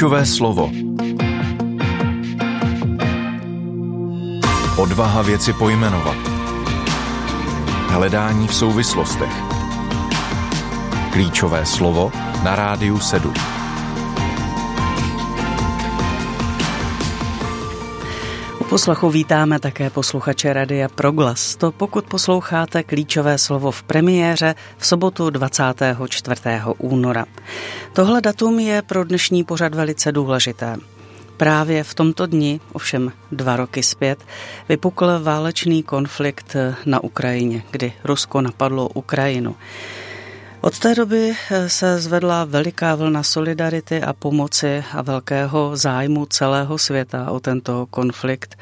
Klíčové slovo. Odvaha věci pojmenovat. Hledání v souvislostech. Klíčové slovo na rádiu 7. poslechu vítáme také posluchače Radia Proglas. To pokud posloucháte klíčové slovo v premiéře v sobotu 24. února. Tohle datum je pro dnešní pořad velice důležité. Právě v tomto dni, ovšem dva roky zpět, vypukl válečný konflikt na Ukrajině, kdy Rusko napadlo Ukrajinu. Od té doby eh, se zvedla veliká vlna solidarity a pomoci a velkého zájmu celého světa o tento konflikt.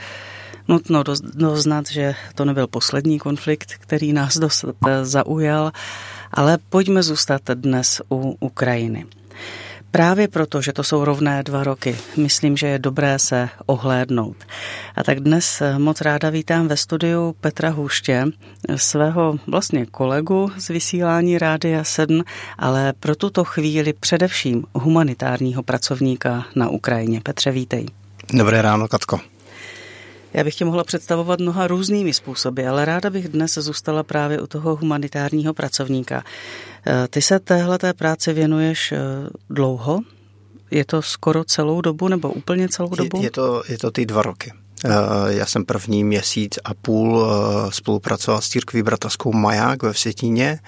Nutno doznat, že to nebyl poslední konflikt, který nás dost eh, zaujal, ale pojďme zůstat dnes u Ukrajiny. Právě proto, že to jsou rovné dva roky, myslím, že je dobré se ohlédnout. A tak dnes eh, moc ráda vítám ve studiu Petra Hůště, svého vlastně kolegu z vysílání Rádia 7, ale pro tuto chvíli především humanitárního pracovníka na Ukrajině. Petře, vítej. Dobré ráno, Katko. Já bych tě mohla představovat mnoha různými způsoby, ale ráda bych dnes zůstala právě u toho humanitárního pracovníka. Eh, ty se téhle té práci věnuješ eh, dlouho? Je to skoro celou dobu nebo úplně celou dobu? Je, je, to, je to ty dva roky. Eh, já jsem první měsíc a půl eh, spolupracoval s církví brataskou Maják ve Vsetíně,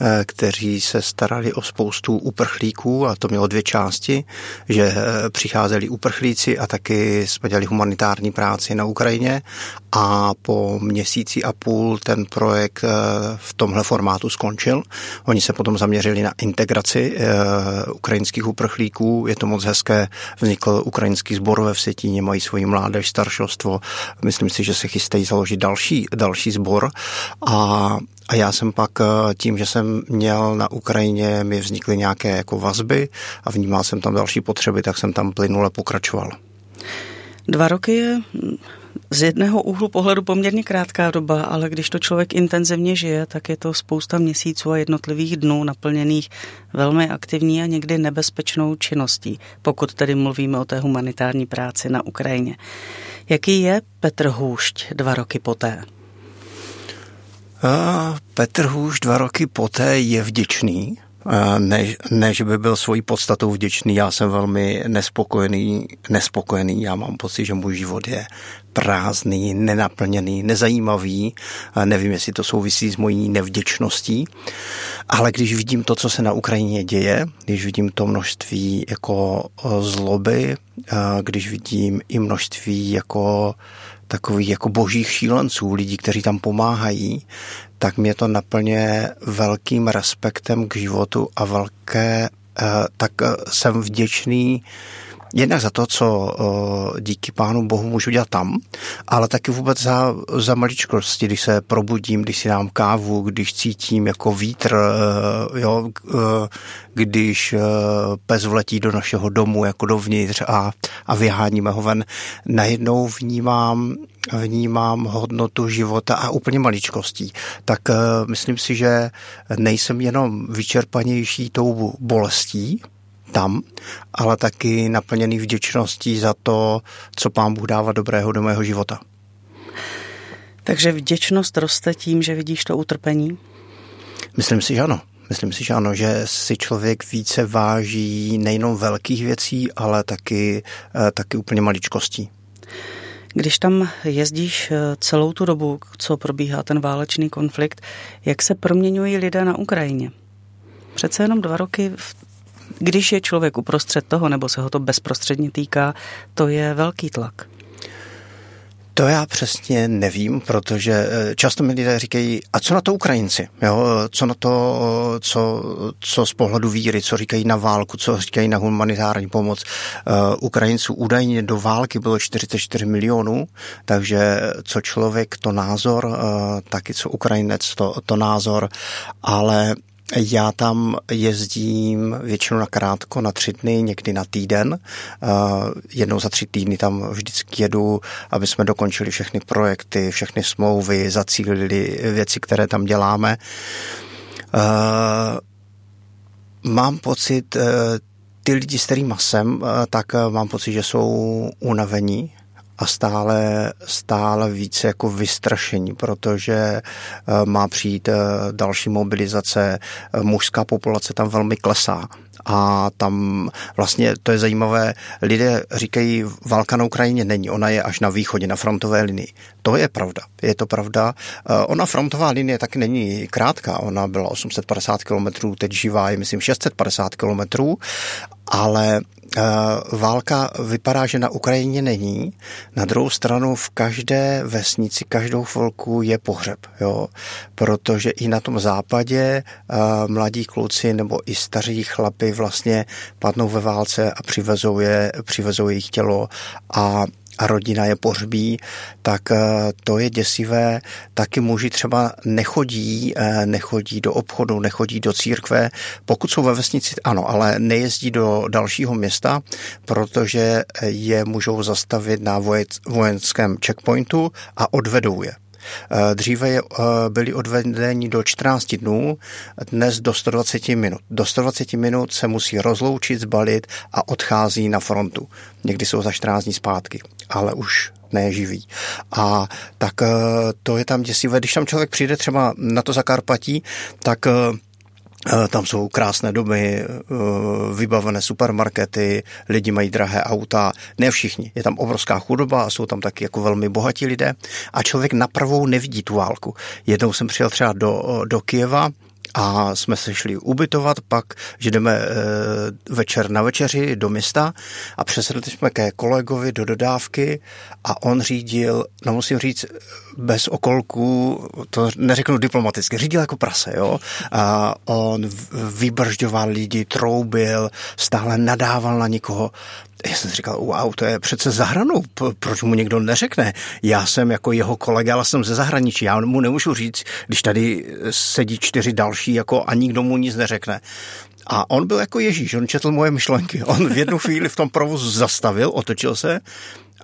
eh, kteří se starali o spoustu uprchlíků a to mělo dvě části, že přicházeli uprchlíci a taky jsme dělali humanitární práci na Ukrajině a po měsíci a půl ten projekt v tomhle formátu skončil. Oni se potom zaměřili na integraci ukrajinských uprchlíků. Je to moc hezké. Vznikl ukrajinský sbor ve Vsetíně, mají svoji mládež, staršost manželstvo. Myslím si, že se chystají založit další, další sbor a a já jsem pak eh, tím, že jsem měl na Ukrajině, mi vznikly nějaké jako vazby a vnímal jsem tam další potřeby, tak jsem tam plynule pokračoval. Dva roky je z jedného úhlu pohledu poměrně krátká doba, ale když to člověk intenzivně žije, tak je to spousta měsíců a jednotlivých dnů naplněných velmi aktivní a někdy nebezpečnou činností, pokud tedy mluvíme o té humanitární práci na Ukrajině. Jaký je Petr Hůšť dva roky poté? Petr Hůšť dva roky poté je vděčný, než, než by byl svojí podstatou vděčný. Já jsem velmi nespokojený, nespokojený. Já mám pocit, že můj život je prázdný, nenaplněný, nezajímavý. Nevím, jestli to souvisí s mojí nevděčností, ale když vidím to, co se na Ukrajině děje, když vidím to množství jako zloby, když vidím i množství jako takových jako božích šílenců, lidí, kteří tam pomáhají, tak mě to naplně velkým respektem k životu a velké, tak jsem vděčný jednak za to, co díky Pánu Bohu můžu dělat tam, ale taky vůbec za, za maličkosti, když se probudím, když si dám kávu, když cítím jako vítr, e, jo, e, když e, pes vletí do našeho domu jako dovnitř a, a vyháníme ho ven, najednou vnímám vnímám hodnotu života a úplně maličkostí, tak myslím si, že nejsem jenom vyčerpanější tou bolestí, tam, ale taky naplněný vděčností za to, co pán Bůh dává dobrého do mého života. Takže vděčnost roste tím, že vidíš to utrpení? Myslím si, že ano. Myslím si, že ano, že si člověk více váží nejenom velkých věcí, ale taky, eh, taky úplně maličkostí. Když tam jezdíš eh, celou tu dobu, co probíhá ten válečný konflikt, jak se proměňují lidé na Ukrajině? Přece jenom dva roky v když je člověk uprostřed toho, nebo se ho to bezprostředně týká, to je velký tlak. To já přesně nevím, protože eh, často mi lidé říkají, a co na to Ukrajinci? Jo? Co na to, co, co z pohledu víry, co říkají na válku, co říkají na humanitární pomoc. Ukrajinců údajně do války bylo 44 milionů, takže co člověk, to názor, taky co Ukrajinec, to, to názor, ale já tam jezdím většinou na krátko, na tři dny, někdy na týden. Jednou za tři týdny tam vždycky jedu, aby jsme dokončili všechny projekty, všechny smlouvy, zacílili věci, které tam děláme. Mám pocit, e, ty lidi, s kterými jsem, tak mám pocit, že jsou unavení, a stále, stále více jako vystrašení, protože má přijít další mobilizace, mužská populace tam velmi klesá a tam vlastně to je zajímavé, lidé říkají, válka na Ukrajině není, ona je až na východě, na frontové linii. To je pravda, je to pravda. Eh, ona frontová linie taky není krátká, ona byla 850 km, teď živá je myslím 650 km, ale Eh, válka vypadá, že na Ukrajině není. Na druhou stranu v každé vesnici, každou chvilku je pohřeb, jo? protože i na tom západě uh, mladí kluci nebo i staří chlapi vlastně padnou ve válce a přivezou, je, přivezou jejich tělo a a rodina je pohřbí, tak eh, to je děsivé. Taky muži třeba nechodí, eh, nechodí do obchodu, nechodí do církve. Pokud jsou ve vesnici, ano, ale nejezdí do dalšího města, protože je můžou zastavit na vojenském checkpointu a odvedou je. Eh, dříve je, eh, byli odvedeni do 14 dnů, dnes do 120 minut. Do 120 minut se musí rozloučit, zbalit a odchází na frontu. Někdy jsou za 14 dní zpátky, ale už neživí. A tak eh, to je tam děsivé. Když tam člověk přijde třeba na to Zakarpatí, tak tam jsou krásné domy, eh, vybavené supermarkety, lidi mají drahé auta, ne všichni. Je tam obrovská chudoba a jsou tam taky jako velmi bohatí lidé a člověk napravou nevidí tu válku. Jednou jsem přijel třeba do, do Kieva, a jsme se šli ubytovat, pak, že jdeme e, večer na večeři do města a přesedli jsme ke kolegovi do dodávky a on řídil, no musím říct, bez okolků, to neřeknu diplomaticky, řídil jako prase, jo. A on vybržďoval lidi, troubil, stále nadával na někoho já jsem si říkal, wow, to je přece za hranou, proč mu někdo neřekne? Já jsem jako jeho kolega, ale jsem ze zahraničí, já mu nemůžu říct, když tady sedí čtyři další jako a nikdo mu nic neřekne. A on byl jako Ježíš, on četl moje myšlenky. On v jednu chvíli v tom provozu zastavil, otočil se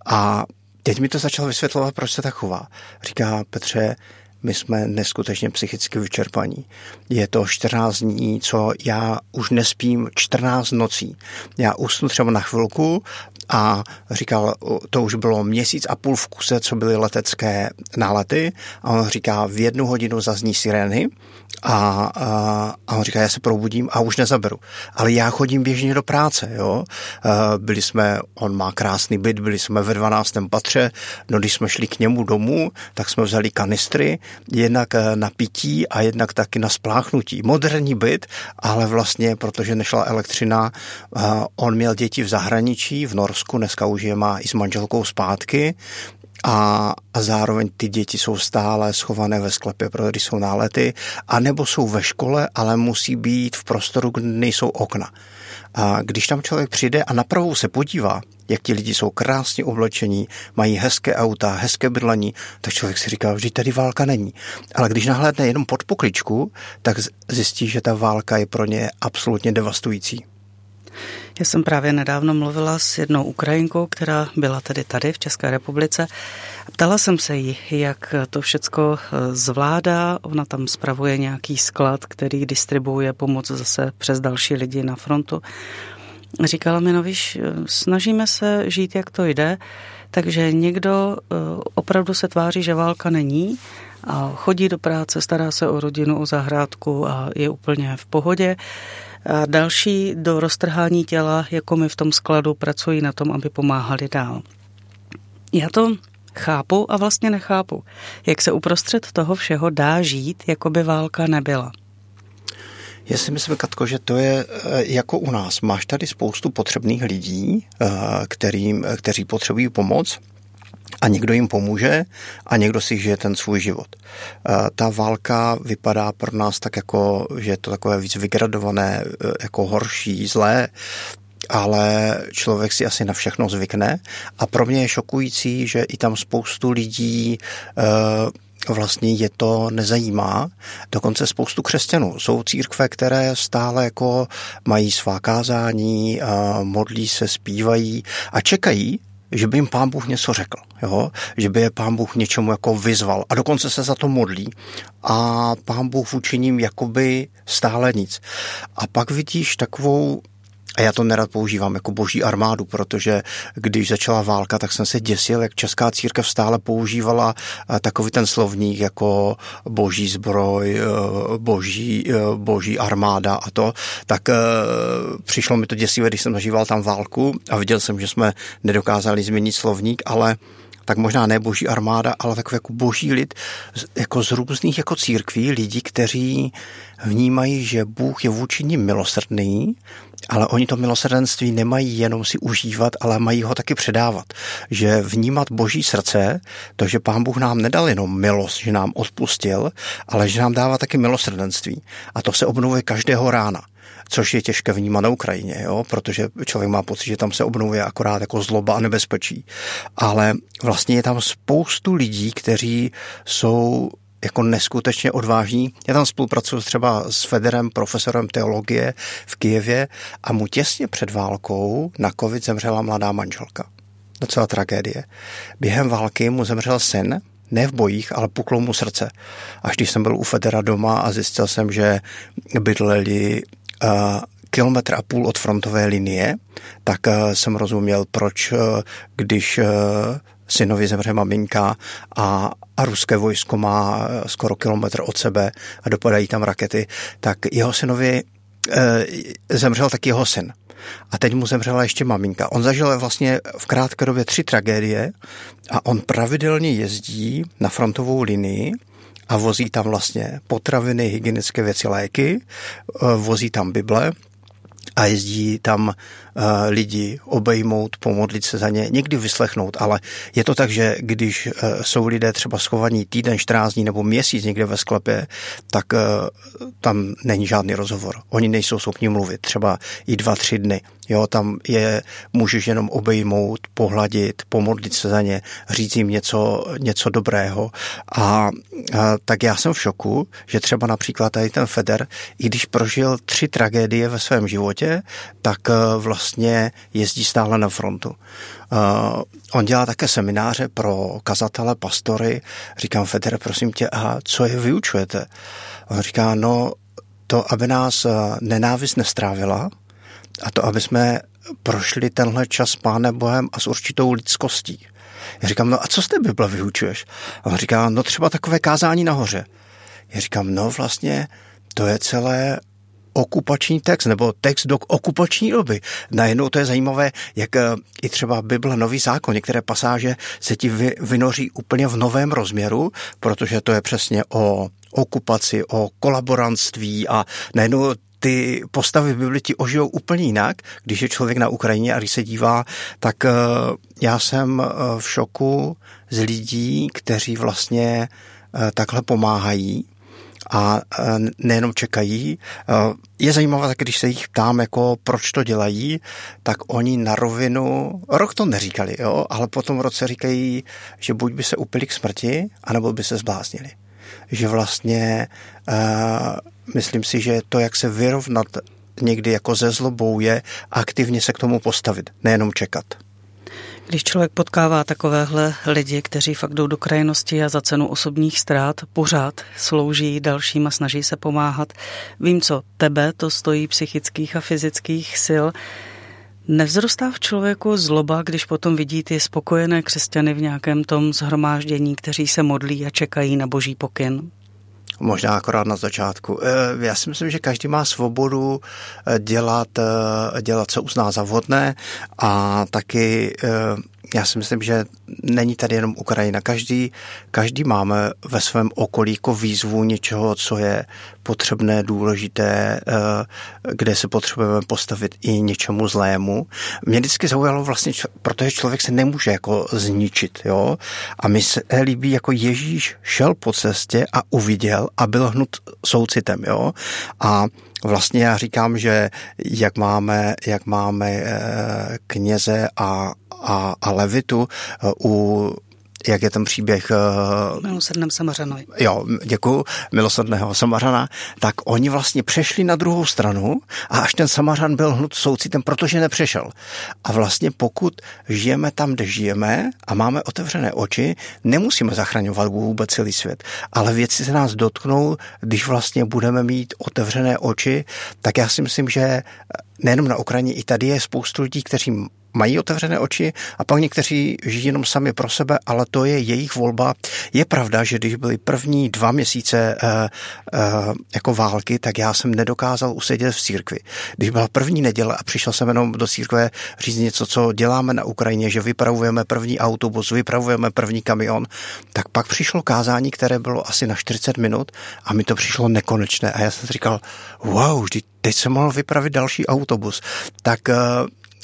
a teď mi to začal vysvětlovat, proč se tak chová. Říká, Petře, my jsme neskutečně psychicky vyčerpaní. Je to 14 dní, co já už nespím 14 nocí. Já usnu třeba na chvilku a říkal, to už bylo měsíc a půl v kuse, co byly letecké nálety a on říká, v jednu hodinu zazní sirény a, a, a on říká, já se probudím a už nezaberu. Ale já chodím běžně do práce, jo. Byli jsme, on má krásný byt, byli jsme ve 12. patře, no když jsme šli k němu domů, tak jsme vzali kanistry, jednak eh, na pití a jednak taky na spláchnutí. Moderní byt, ale vlastně, protože nešla elektřina, eh, on měl děti v zahraničí, v Norsku, dneska už je má i s manželkou zpátky, a, a zároveň ty děti jsou stále schované ve sklepě, protože jsou nálety, a nebo jsou ve škole, ale musí být v prostoru, kde nejsou okna. A když tam člověk přijde a napravou se podívá, jak ti lidi jsou krásně oblečení, mají hezké auta, hezké bydlení, tak člověk si říká, že tady válka není. Ale když nahlédne jenom pod pokličku, tak zjistí, že ta válka je pro ně absolutně devastující. Já jsem právě nedávno mluvila s jednou Ukrajinkou, která byla tedy tady v České republice. Ptala jsem se jí, jak to všecko eh, zvládá. Ona tam spravuje nějaký sklad, který distribuuje pomoc zase přes další lidi na frontu. Říkala mi, no víš, snažíme se žít, jak to jde, takže někdo eh, opravdu se tváří, že válka není a chodí do práce, stará se o rodinu, o zahrádku a je úplně v pohodě. A další do roztrhání těla, jako my v tom skladu, pracují na tom, aby pomáhali dál. Já to chápu a vlastně nechápu, jak se uprostřed toho všeho dá žít, jako by válka nebyla. Já si myslím, Katko, že to je eh, jako u nás. Máš tady spoustu potřebných lidí, eh, kterým, kteří potřebují pomoc a někdo jim pomůže a někdo si žije ten svůj život. Ta válka vypadá pro nás tak jako, že je to takové víc vygradované, jako horší, zlé, ale člověk si asi na všechno zvykne a pro mě je šokující, že i tam spoustu lidí vlastně je to nezajímá. Dokonce spoustu křesťanů. Jsou církve, které stále jako mají svá kázání, modlí se, zpívají a čekají, že by jim pán Bůh něco řekl, jo? že by je pán Bůh něčemu jako vyzval a dokonce se za to modlí a pán Bůh vůči ním jakoby stále nic. A pak vidíš takovou a já to nerad používám jako boží armádu, protože když začala válka, tak jsem se děsil, jak česká církev stále používala eh, takový ten slovník jako boží zbroj, eh, boží, eh, boží armáda a to, tak přišlo mi to děsivé, když jsem zažíval tam válku a viděl jsem, že jsme nedokázali změnit slovník, ale tak možná ne boží armáda, ale takový jako boží lid jako z různých jako církví, lidi, kteří vnímají, že Bůh je vůči nim milosrdný, ale oni to milosrdenství nemají jenom si užívat, ale mají ho taky předávat. Že vnímat boží srdce, to, že pán Bůh nám nedal jenom milost, že nám odpustil, ale že nám dává taky milosrdenství. A to se obnovuje každého rána což je těžké vnímat na Ukrajině, jo? protože člověk má pocit, že tam se obnovuje akorát jako zloba a nebezpečí. Ale vlastně je tam spoustu lidí, kteří jsou jako neskutečně odvážní. Já tam spolupracuji třeba s Federem, profesorem teologie v Kijevě a mu těsně před válkou na covid zemřela mladá manželka. Docela tragédie. Během války mu zemřel syn, ne v bojích, ale puklo mu srdce. Až když jsem byl u Federa doma a zjistil jsem, že bydleli kilometr a půl od frontové linie, tak uh, jsem rozuměl, proč, uh, když synovi zemře maminka a, a ruské vojsko má skoro kilometr od sebe a dopadají tam rakety, tak jeho synovi e, zemřel taky jeho syn. A teď mu zemřela ještě maminka. On zažil vlastně v krátké době tři tragédie a on pravidelně jezdí na frontovou linii a vozí tam vlastně potraviny, hygienické věci, léky, e, vozí tam Bible a jezdí tam Eh, lidi obejmout, pomodlit se za ně, někdy vyslechnout, ale je to tak, že když eh, jsou lidé třeba schovaní týden, 14 dní nebo měsíc někde ve sklepě, tak eh, tam není žádný rozhovor. Oni nejsou schopni mluvit, třeba i dva, tři dny. Jo, tam je, můžeš jenom obejmout, pohladit, pomodlit se za ně, říct jim něco, něco dobrého. A, a tak já jsem v šoku, že třeba například tady ten Feder, i když prožil tři tragédie ve svém životě, tak vlastně vlastně jezdí stále na frontu. Uh, on dělá také semináře pro kazatele, pastory. Říkám, Federe, prosím tě, a co je vyučujete? On říká, no to, aby nás uh, nenávist nestrávila a to, aby jsme prošli tenhle čas s Pánem Bohem a s určitou lidskostí. Já říkám, no a co z té Bible vyučuješ? A on říká, no třeba takové kázání nahoře. Já říkám, no vlastně to je celé okupační text nebo text do okupační doby. Najednou to je zajímavé, jak eh, i třeba Bible Nový zákon, některé pasáže se ti vynoří úplně v novém rozměru, protože to je přesně o okupaci, o kolaborantství a najednou ty postavy v Bibli ti ožijou úplně jinak, když je člověk na Ukrajině a když se dívá, tak eh, já jsem eh, v šoku z lidí, kteří vlastně takhle pomáhají a nejenom čekají. Je zajímavé, když se jich ptám, jako proč to dělají, tak oni na rovinu, rok to neříkali, jo, ale potom roce říkají, že buď by se upili k smrti, anebo by se zbláznili. Že vlastně uh, myslím si, že to, jak se vyrovnat někdy jako ze zlobou, je aktivně se k tomu postavit, nejenom čekat. Když člověk potkává takovéhle lidi, kteří fakt jdou do krajnosti a za cenu osobních ztrát pořád slouží dalším a snaží se pomáhat, vím co, tebe to stojí psychických a fyzických sil. Nevzrostá v člověku zloba, když potom vidí ty spokojené křesťany v nějakém tom zhromáždění, kteří se modlí a čekají na boží pokyn? Možná akorát na začátku. Eh, já si myslím, že každý má svobodu eh, dělat, eh, dělat co uzná za vhodné a taky já si myslím, že není tady jenom Ukrajina. Každý, každý máme ve svém okolí jako výzvu něčeho, co je potřebné, důležité, eh, kde se potřebujeme postavit i něčemu zlému. Mě vždycky zaujalo vlastně, protože člověk se nemůže jako zničit, jo. A mi se líbí, jako Ježíš šel po cestě a uviděl a byl hnut soucitem, jo. A Vlastně já říkám, že jak máme, jak máme eh, kněze a, a, a levitu eh, u jak je ten příběh... Eh, Milosrdném Samařanovi. Jo, děkuji, milosrdného Samařana, tak oni vlastně přešli na druhou stranu a až ten Samařan byl hnut soucitem, protože nepřešel. A vlastně pokud žijeme tam, kde žijeme a máme otevřené oči, nemusíme zachraňovat vůbec celý svět. Ale věci se nás dotknou, když vlastně budeme mít otevřené oči, tak já si myslím, že nejenom na Ukrajině, i tady je spoustu lidí, kteří mají otevřené oči a pak někteří žijí jenom sami pro sebe, ale to je jejich volba. Je pravda, že když byly první dva měsíce uh, uh, jako války, tak já jsem nedokázal usedět v církvi. Když byla první neděle a přišel jsem jenom do církve říct něco, co děláme na Ukrajině, že vypravujeme první autobus, vypravujeme první kamion, tak pak přišlo kázání, které bylo asi na 40 minut a mi to přišlo nekonečné a já jsem říkal, wow, teď jsem mohl vypravit další autobus. Tak uh,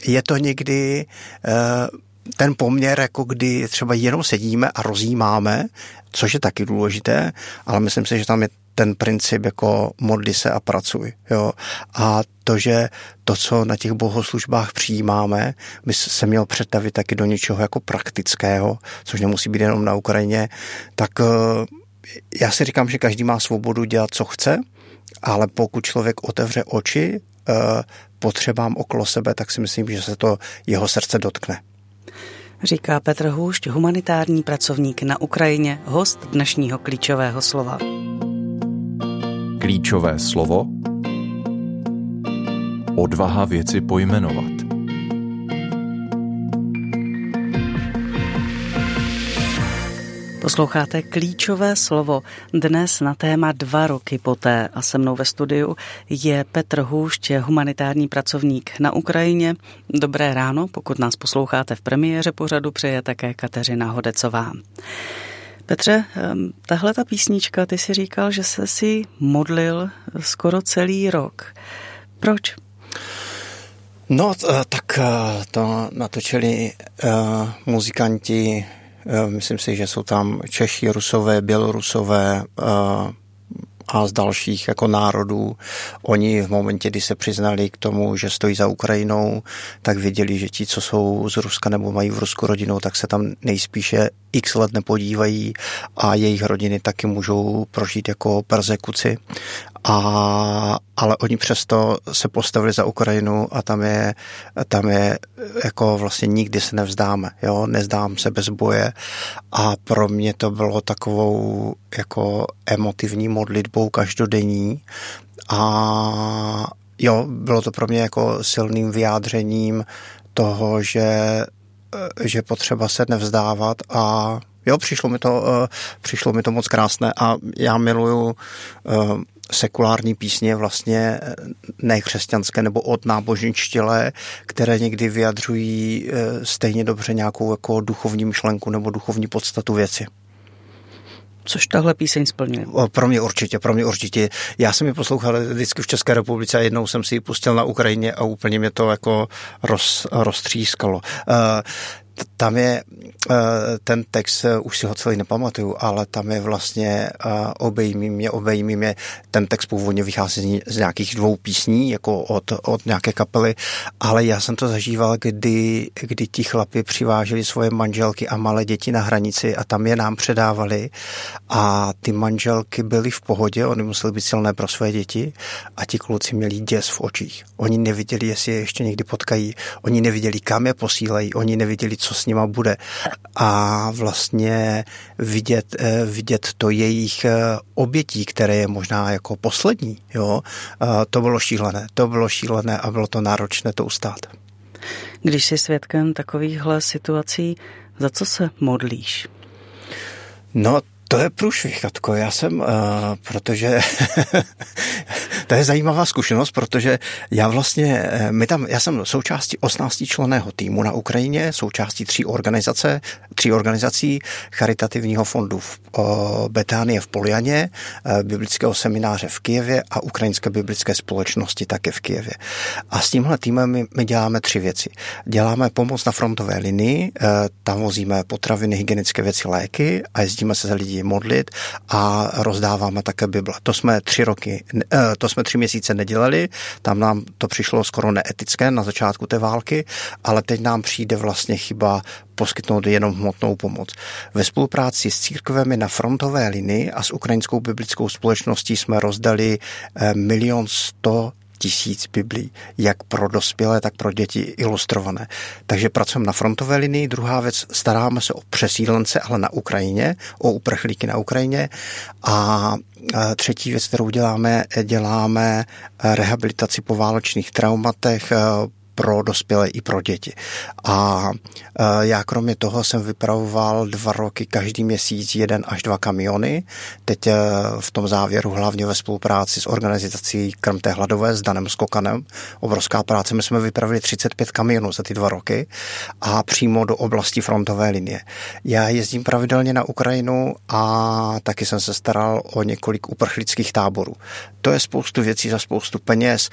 je to někdy eh, ten poměr, jako kdy třeba jenom sedíme a rozjímáme, což je taky důležité, ale myslím si, že tam je ten princip jako modli se a pracuj. Jo? A to, že to, co na těch bohoslužbách přijímáme, by se měl přetavit taky do něčeho jako praktického, což nemusí být jenom na Ukrajině, tak eh, já si říkám, že každý má svobodu dělat, co chce, ale pokud člověk otevře oči potřebám okolo sebe, tak si myslím, že se to jeho srdce dotkne. Říká Petr Hůšť, humanitární pracovník na Ukrajině, host dnešního klíčového slova. Klíčové slovo Odvaha věci pojmenovat. Posloucháte klíčové slovo dnes na téma dva roky poté a se mnou ve studiu je Petr Hůšť, humanitární pracovník na Ukrajině. Dobré ráno, pokud nás posloucháte v premiéře pořadu, přeje také Kateřina Hodecová. Petře, tahle ta písnička, ty si říkal, že se si modlil skoro celý rok. Proč? No, tak eh, to natočili uh, muzikanti Eh, myslím si, že jsou tam Češi, Rusové, Bělorusové eh, a z dalších jako národů. Oni v momentě, kdy se přiznali k tomu, že stojí za Ukrajinou, tak věděli, že ti, co jsou z Ruska nebo mají v Rusku rodinu, tak se tam nejspíše x let nepodívají a jejich rodiny taky můžou prožít jako persekuci. A, ale oni přesto se postavili za Ukrajinu a tam je, tam je jako vlastně nikdy se nevzdáme, jo, nezdám se bez boje. A pro mě to bylo takovou jako emotivní modlitbou každodenní. A jo, bylo to pro mě jako silným vyjádřením toho, že že potřeba se nevzdávat a jo, přišlo mi to, přišlo mi to moc krásné a já miluju sekulární písně vlastně eh, nekřesťanské nebo od náboženštělé, které někdy vyjadřují eh, stejně dobře nějakou jako duchovní myšlenku nebo duchovní podstatu věci. Což tahle píseň splňuje? Pro mě určitě, pro mě určitě. Já jsem ji poslouchal vždycky v České republice a jednou jsem si ji pustil na Ukrajině a úplně mě to jako roz, roztřískalo. Uh, tam je eh, ten text, eh, už si ho celý nepamatuju, ale tam je vlastně eh, obejmí mě, obejmí mě, ten text původně vychází z nějakých dvou písní, jako od, od nějaké kapely, ale já jsem to zažíval, kdy, kdy ti chlapi přiváželi svoje manželky a malé děti na hranici a tam je nám předávali a ty manželky byly v pohodě, oni museli být silné pro své děti a ti kluci měli děs v očích. Oni neviděli, jestli je ještě někdy potkají, oni neviděli, kam je posílají, oni neviděli, co s nima bude. A vlastně vidět, eh, vidět to jejich eh, obětí, které je možná jako poslední, jo, to bylo šílené. To bylo šílené a bylo to náročné to ustát. Když jsi svědkem takovýchhle situací, za co se modlíš? No, to je průšvih, Katko. Já jsem, uh, protože to je zajímavá zkušenost, protože já vlastně, eh, my tam, já jsem součástí 18 členého týmu na Ukrajině, součástí tří organizace, tří organizací Charitativního fondu v uh, Betánie v Polianě, uh, biblického semináře v Kijevě a Ukrajinské biblické společnosti také v Kijevě. A s tímhle týmem my, my děláme tři věci. Děláme pomoc na frontové linii, uh, tam vozíme potraviny, hygienické věci, léky a jezdíme se za lidi lidi modlit a rozdáváme také Bible. To jsme tři roky, eh, to jsme tři měsíce nedělali, tam nám to přišlo skoro neetické na začátku té války, ale teď nám přijde vlastně chyba poskytnout jenom hmotnou pomoc. Ve spolupráci s církvemi na frontové linii a s ukrajinskou biblickou společností jsme rozdali eh, milion sto tisíc biblí, jak pro dospělé, tak pro děti ilustrované. Takže pracujeme na frontové linii. Druhá věc, staráme se o přesídlence, ale na Ukrajině, o uprchlíky na Ukrajině. A třetí věc, kterou děláme, děláme rehabilitaci po válečných traumatech, pro dospělé i pro děti. A e, já kromě toho jsem vypravoval dva roky každý měsíc jeden až dva kamiony. Teď e, v tom závěru hlavně ve spolupráci s organizací Krmté hladové s Danem Skokanem. Obrovská práce. My jsme vypravili 35 kamionů za ty dva roky a přímo do oblasti frontové linie. Já jezdím pravidelně na Ukrajinu a taky jsem se staral o několik uprchlických táborů. To je spoustu věcí za spoustu peněz.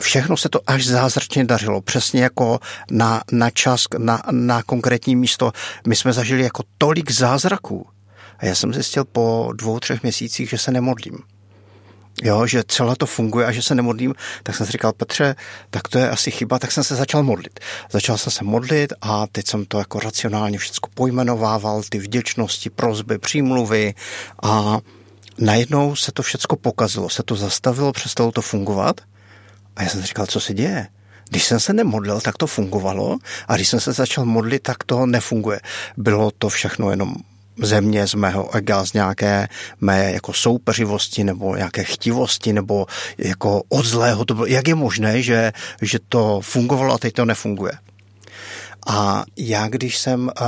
Všechno se to až zázračně dařilo, přesně jako na, na čas, na, na konkrétní místo. My jsme zažili jako tolik zázraků. A já jsem zjistil po dvou, třech měsících, že se nemodlím. Jo, že celé to funguje a že se nemodlím, tak jsem si říkal, Petře, tak to je asi chyba, tak jsem se začal modlit. Začal jsem se modlit a teď jsem to jako racionálně všechno pojmenovával, ty vděčnosti, prozby, přímluvy a najednou se to všechno pokazilo, se to zastavilo, přestalo to fungovat – a já jsem si říkal, co se děje? Když jsem se nemodlil, tak to fungovalo a když jsem se začal modlit, tak to nefunguje. Bylo to všechno jenom země z mého ega, z nějaké mé jako soupeřivosti nebo nějaké chtivosti nebo jako od zlého. To bylo, jak je možné, že, že to fungovalo a teď to nefunguje? A já, když jsem uh,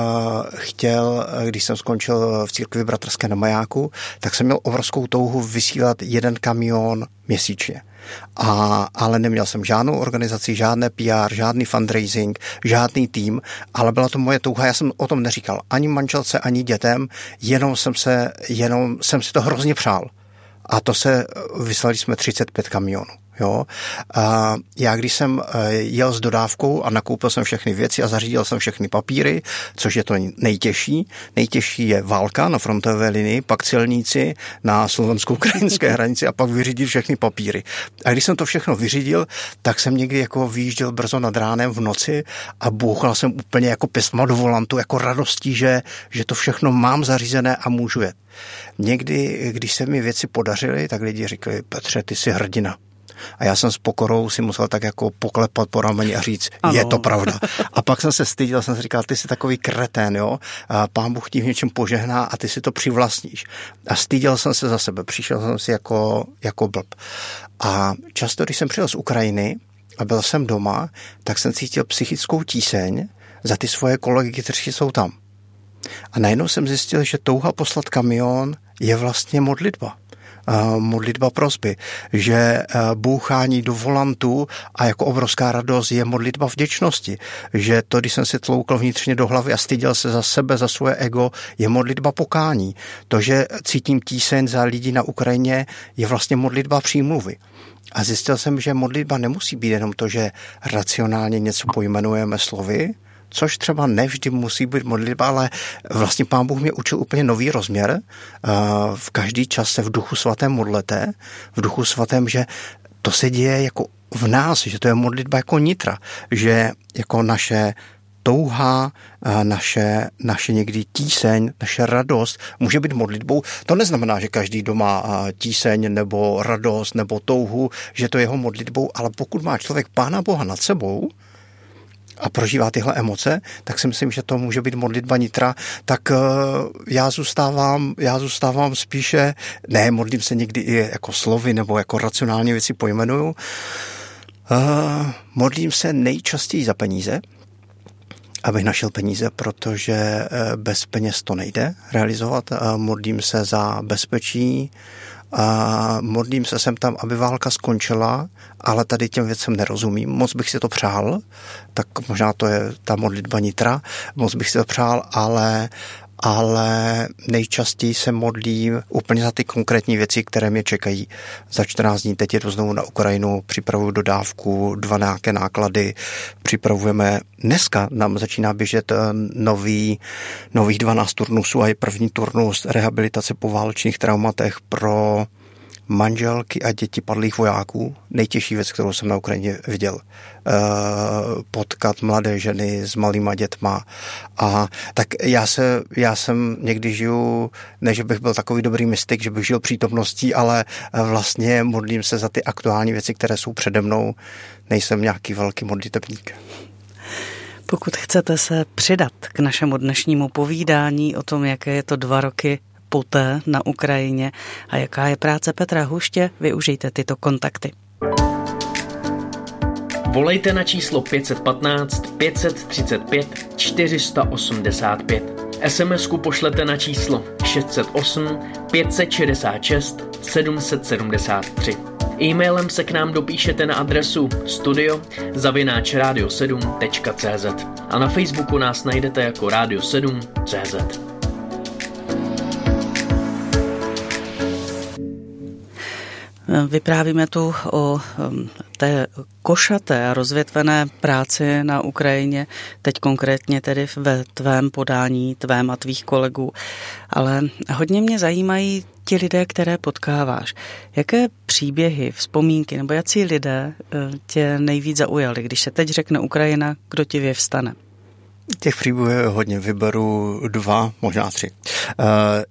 chtěl, když jsem skončil v církvi bratrské na majáku, tak jsem měl obrovskou touhu vysílat jeden kamion měsíčně. A, ale neměl jsem žádnou organizaci, žádné PR, žádný fundraising, žádný tým, ale byla to moje touha. Já jsem o tom neříkal ani manželce, ani dětem, jenom jsem, se, jenom jsem si to hrozně přál. A to se, vyslali jsme 35 kamionů. Jo? A já když jsem eh, jel s dodávkou a nakoupil jsem všechny věci a zařídil jsem všechny papíry, což je to nejtěžší. Nejtěžší je válka na frontové linii, pak celníci na slovensko-ukrajinské hranici a pak vyřídit všechny papíry. A když jsem to všechno vyřídil, tak jsem někdy jako vyjížděl brzo nad ránem v noci a bouchal jsem úplně jako pisma do volantu, jako radostí, že, že to všechno mám zařízené a můžu jet. Někdy, když se mi věci podařily, tak lidi říkali, Petře, ty jsi hrdina a já jsem s pokorou si musel tak jako poklepat po rameni a říct, ano. je to pravda. A pak jsem se styděl, jsem si říkal, ty jsi takový kretén, jo, a pán Bůh ti v něčem požehná a ty si to přivlastníš. A styděl jsem se za sebe, přišel jsem si jako, jako blb. A často, když jsem přijel z Ukrajiny a byl jsem doma, tak jsem cítil psychickou tíseň za ty svoje kolegy, kteří jsou tam. A najednou jsem zjistil, že touha poslat kamion je vlastně modlitba modlitba prosby, že bouchání do volantu a jako obrovská radost je modlitba vděčnosti, že to, když jsem si tloukl vnitřně do hlavy a styděl se za sebe, za svoje ego, je modlitba pokání. To, že cítím tíseň za lidi na Ukrajině, je vlastně modlitba přímluvy. A zjistil jsem, že modlitba nemusí být jenom to, že racionálně něco pojmenujeme slovy, což třeba nevždy musí být modlitba, ale vlastně pán Bůh mě učil úplně nový rozměr. V každý čas se v duchu svatém modlete, v duchu svatém, že to se děje jako v nás, že to je modlitba jako nitra, že jako naše touha, naše, naše někdy tíseň, naše radost může být modlitbou. To neznamená, že každý doma tíseň nebo radost nebo touhu, že to je jeho modlitbou, ale pokud má člověk Pána Boha nad sebou, a prožívá tyhle emoce, tak si myslím, že to může být modlitba nitra, tak eh, já zůstávám, já zůstávám spíše, ne, modlím se někdy i jako slovy nebo jako racionálně věci pojmenuju. Uh, modlím se nejčastěji za peníze, abych našel peníze, protože eh, bez peněz to nejde realizovat. Modlím se za bezpečí, a modlím se sem tam, aby válka skončila, ale tady těm věcem nerozumím. Moc bych si to přál, tak možná to je ta modlitba nitra, moc bych si to přál, ale ale nejčastěji se modlím úplně za ty konkrétní věci, které mě čekají. Za 14 dní teď jedu znovu na Ukrajinu, připravuju dodávku, dva nějaké náklady, připravujeme, dneska nám začíná běžet eh, nový, nových 12 turnusů a je první turnus rehabilitace po válečných traumatech pro manželky a děti padlých vojáků, nejtěžší věc, kterou jsem na Ukrajině viděl. E, potkat mladé ženy s malýma dětma. A tak já, se, já jsem někdy žiju, ne, že bych byl takový dobrý mystik, že bych žil přítomností, ale vlastně modlím se za ty aktuální věci, které jsou přede mnou. Nejsem nějaký velký modlitebník. Pokud chcete se přidat k našemu dnešnímu povídání o tom, jaké je to dva roky poté na Ukrajině a jaká je práce Petra Huště, využijte tyto kontakty. Volejte na číslo 515 535 485. SMS-ku pošlete na číslo 608 566 773. E-mailem se k nám dopíšete na adresu studio zavináčradio7.cz a na Facebooku nás najdete jako Radio7.cz. Vyprávíme tu o té košaté a rozvětvené práci na Ukrajině, teď konkrétně tedy ve tvém podání, tvém a tvých kolegů. Ale hodně mě zajímají ti lidé, které potkáváš. Jaké příběhy, vzpomínky nebo jací lidé eh, tě nejvíc zaujali, když se teď řekne Ukrajina, kdo ti vyvstane? Těch příběhů je hodně, vyberu dva, možná tři. Uh,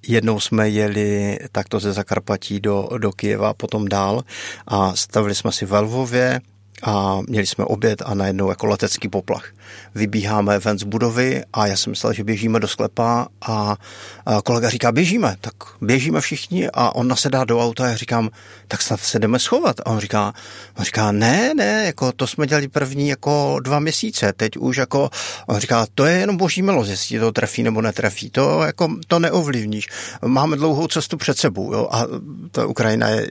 jednou jsme jeli takto ze Zakarpatí do, do Kijeva, potom dál a stavili jsme si ve Lvově, a měli jsme oběd a najednou jako letecký poplach. Vybíháme ven z budovy a já jsem myslel, že běžíme do sklepa a, kolega říká, běžíme, tak běžíme všichni a on nasedá do auta a já říkám, tak snad se jdeme schovat. A on říká, on říká, ne, ne, jako to jsme dělali první jako dva měsíce, teď už jako, on říká, to je jenom boží milost, jestli to trefí nebo netrefí, to jako to neovlivníš. Máme dlouhou cestu před sebou, jo, a ta Ukrajina je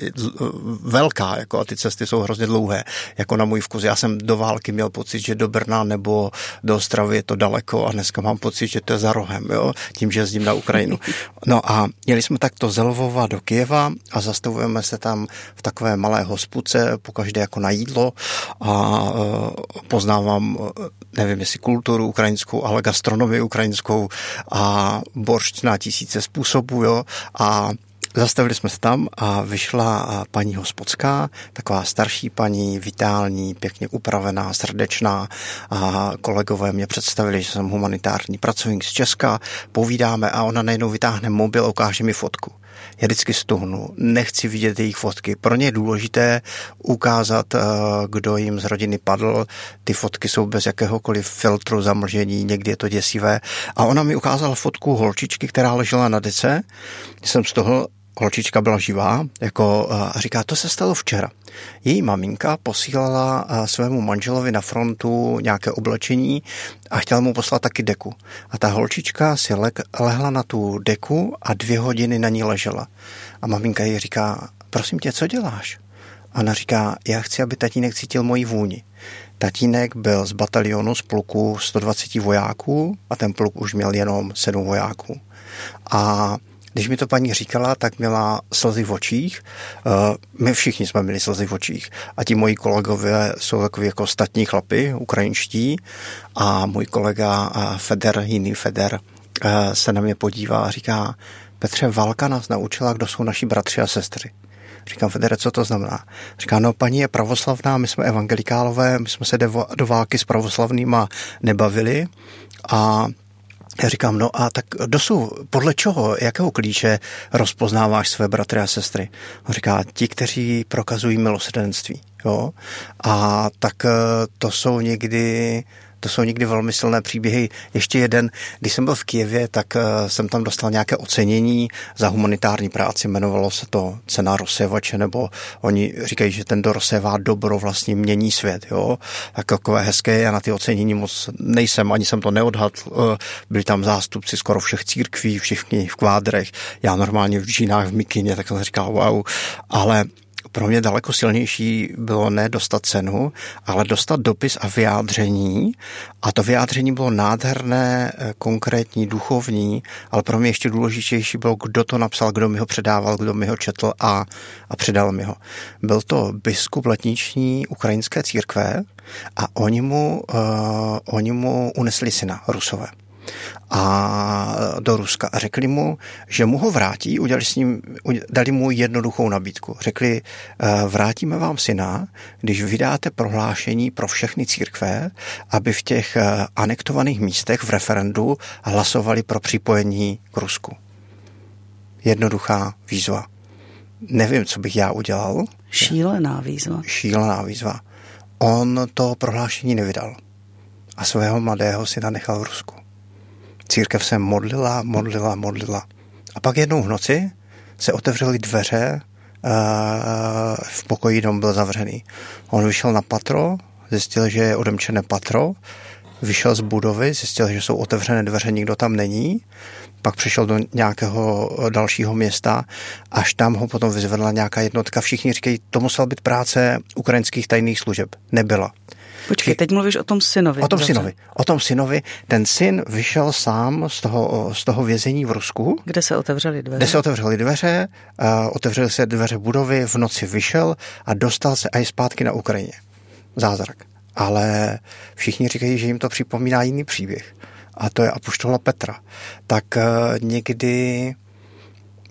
velká, jako a ty cesty jsou hrozně dlouhé, jako na můj vkus. Já jsem do války měl pocit, že do Brna nebo do Ostravy je to daleko a dneska mám pocit, že to je za rohem, jo? tím, že jezdím na Ukrajinu. No a jeli jsme takto z Lvova do Kieva a zastavujeme se tam v takové malé hospodce, pokaždé jako na jídlo a e, poznávám, e, nevím jestli kulturu ukrajinskou, ale gastronomii ukrajinskou a boršť na tisíce způsobů, jo, a Zastavili jsme se tam a vyšla paní hospodská, taková starší paní, vitální, pěkně upravená, srdečná a kolegové mě představili, že jsem humanitární pracovník z Česka, povídáme a ona najednou vytáhne mobil a ukáže mi fotku. Já vždycky stuhnu, nechci vidět jejich fotky. Pro ně je důležité ukázat, eh, kdo jim z rodiny padl. Ty fotky jsou bez jakéhokoliv filtru zamlžení, někdy je to děsivé. A ona mi ukázala fotku holčičky, která ležela na dece. Jsem z toho holčička byla živá, jako a říká, to se stalo včera. Její maminka posílala svému manželovi na frontu nějaké oblečení a chtěla mu poslat taky deku. A ta holčička si lehla na tu deku a dvě hodiny na ní ležela. A maminka jí říká, prosím tě, co děláš? A ona říká, já chci, aby tatínek cítil moji vůni. Tatínek byl z batalionu z pluku 120 vojáků a ten pluk už měl jenom 7 vojáků. A když mi to paní říkala, tak měla slzy v očích. Eh, my všichni jsme měli slzy v očích. A ti moji kolegové jsou takový jako statní chlapy, ukrajinští. A můj kolega eh, Feder, jiný Feder, eh, se na mě podívá a říká, Petře, válka nás naučila, kdo jsou naši bratři a sestry. Říkám, Federe, co to znamená? Říká, no paní je pravoslavná, my jsme evangelikálové, my jsme se do války s pravoslavnýma nebavili a já říkám, no a tak dosud, podle čeho, jakého klíče rozpoznáváš své bratry a sestry? On říká, ti, kteří prokazují milosrdenství. Jo? A tak eh, to jsou někdy to jsou někdy velmi silné příběhy. Ještě jeden, když jsem byl v Kijevě, tak eh, jsem tam dostal nějaké ocenění za humanitární práci, jmenovalo se to cena rozsévače, nebo oni říkají, že ten, kdo rozsévá dobro, vlastně mění svět. Jo? Tak takové hezké, já na ty ocenění moc nejsem, ani jsem to neodhadl. Eh, byli tam zástupci skoro všech církví, všichni v kvádrech, já normálně v džínách, v mikině, tak jsem říkal wow, ale pro mě daleko silnější bylo ne dostat cenu, ale dostat dopis a vyjádření. A to vyjádření bylo nádherné, eh, konkrétní, duchovní, ale pro mě ještě důležitější bylo, kdo to napsal, kdo mi ho předával, kdo mi ho četl a, a předal mi ho. Byl to biskup letniční ukrajinské církve a oni mu, uh, oni mu unesli syna, Rusové. A do Ruska a řekli mu, že mu ho vrátí, udělali s ním, dali mu jednoduchou nabídku. Řekli, eh, vrátíme vám syna, když vydáte prohlášení pro všechny církve, aby v těch eh, anektovaných místech v referendu hlasovali pro připojení k Rusku. Jednoduchá výzva. Nevím, co bych já udělal. Šílená výzva. Šílená výzva. On to prohlášení nevydal a svého mladého syna nechal v Rusku. Církev se modlila, modlila, modlila. A pak jednou v noci se otevřely dveře, uh, v pokoji dom byl zavřený. On vyšel na patro, zjistil, že je odemčené patro, vyšel z budovy, zjistil, že jsou otevřené dveře, nikdo tam není, pak přišel do nějakého dalšího města, až tam ho potom vyzvedla nějaká jednotka. Všichni říkají, to musela být práce ukrajinských tajných služeb. Nebyla. Počkej, teď mluvíš o tom synovi. O tom dobře. synovi. O tom synovi. Ten syn vyšel sám z toho, z toho vězení v Rusku. Kde se otevřely dveře? Kde se otevřely dveře, uh, otevřely se dveře budovy, v noci vyšel a dostal se i zpátky na Ukrajině. Zázrak. Ale všichni říkají, že jim to připomíná jiný příběh. A to je Apoštola Petra. Tak uh, někdy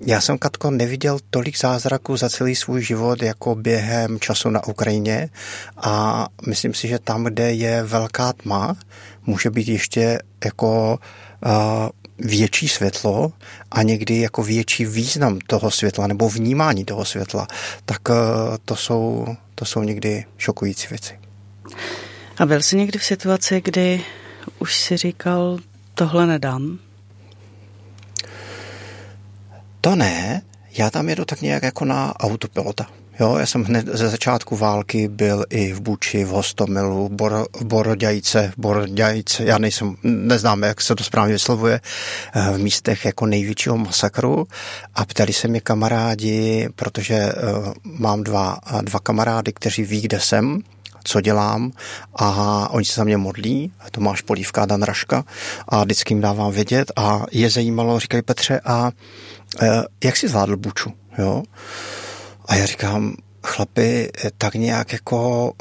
já jsem, Katko, neviděl tolik zázraků za celý svůj život jako během času na Ukrajině a myslím si, že tam, kde je velká tma, může být ještě jako uh, větší světlo a někdy jako větší význam toho světla nebo vnímání toho světla, tak uh, to jsou, to jsou někdy šokující věci. A byl jsi někdy v situaci, kdy už si říkal, tohle nedám? To ne, já tam jedu tak nějak jako na autopilota. Jo, já jsem hned ze začátku války byl i v Buči, v Hostomilu, Bor, v Borodějce, Borodějce, já nejsem, neznám, jak se to správně vyslovuje, eh, v místech jako největšího masakru a ptali se mě kamarádi, protože uh, mám dva, dva kamarády, kteří ví, kde jsem, co dělám a oni se za mě modlí, Tomáš Polívka a Dan Raška a vždycky jim dávám vědět a je zajímalo, říkají Petře, a Eh, jak si zvládl buču, jo? A já říkám, chlapi, tak nějak jako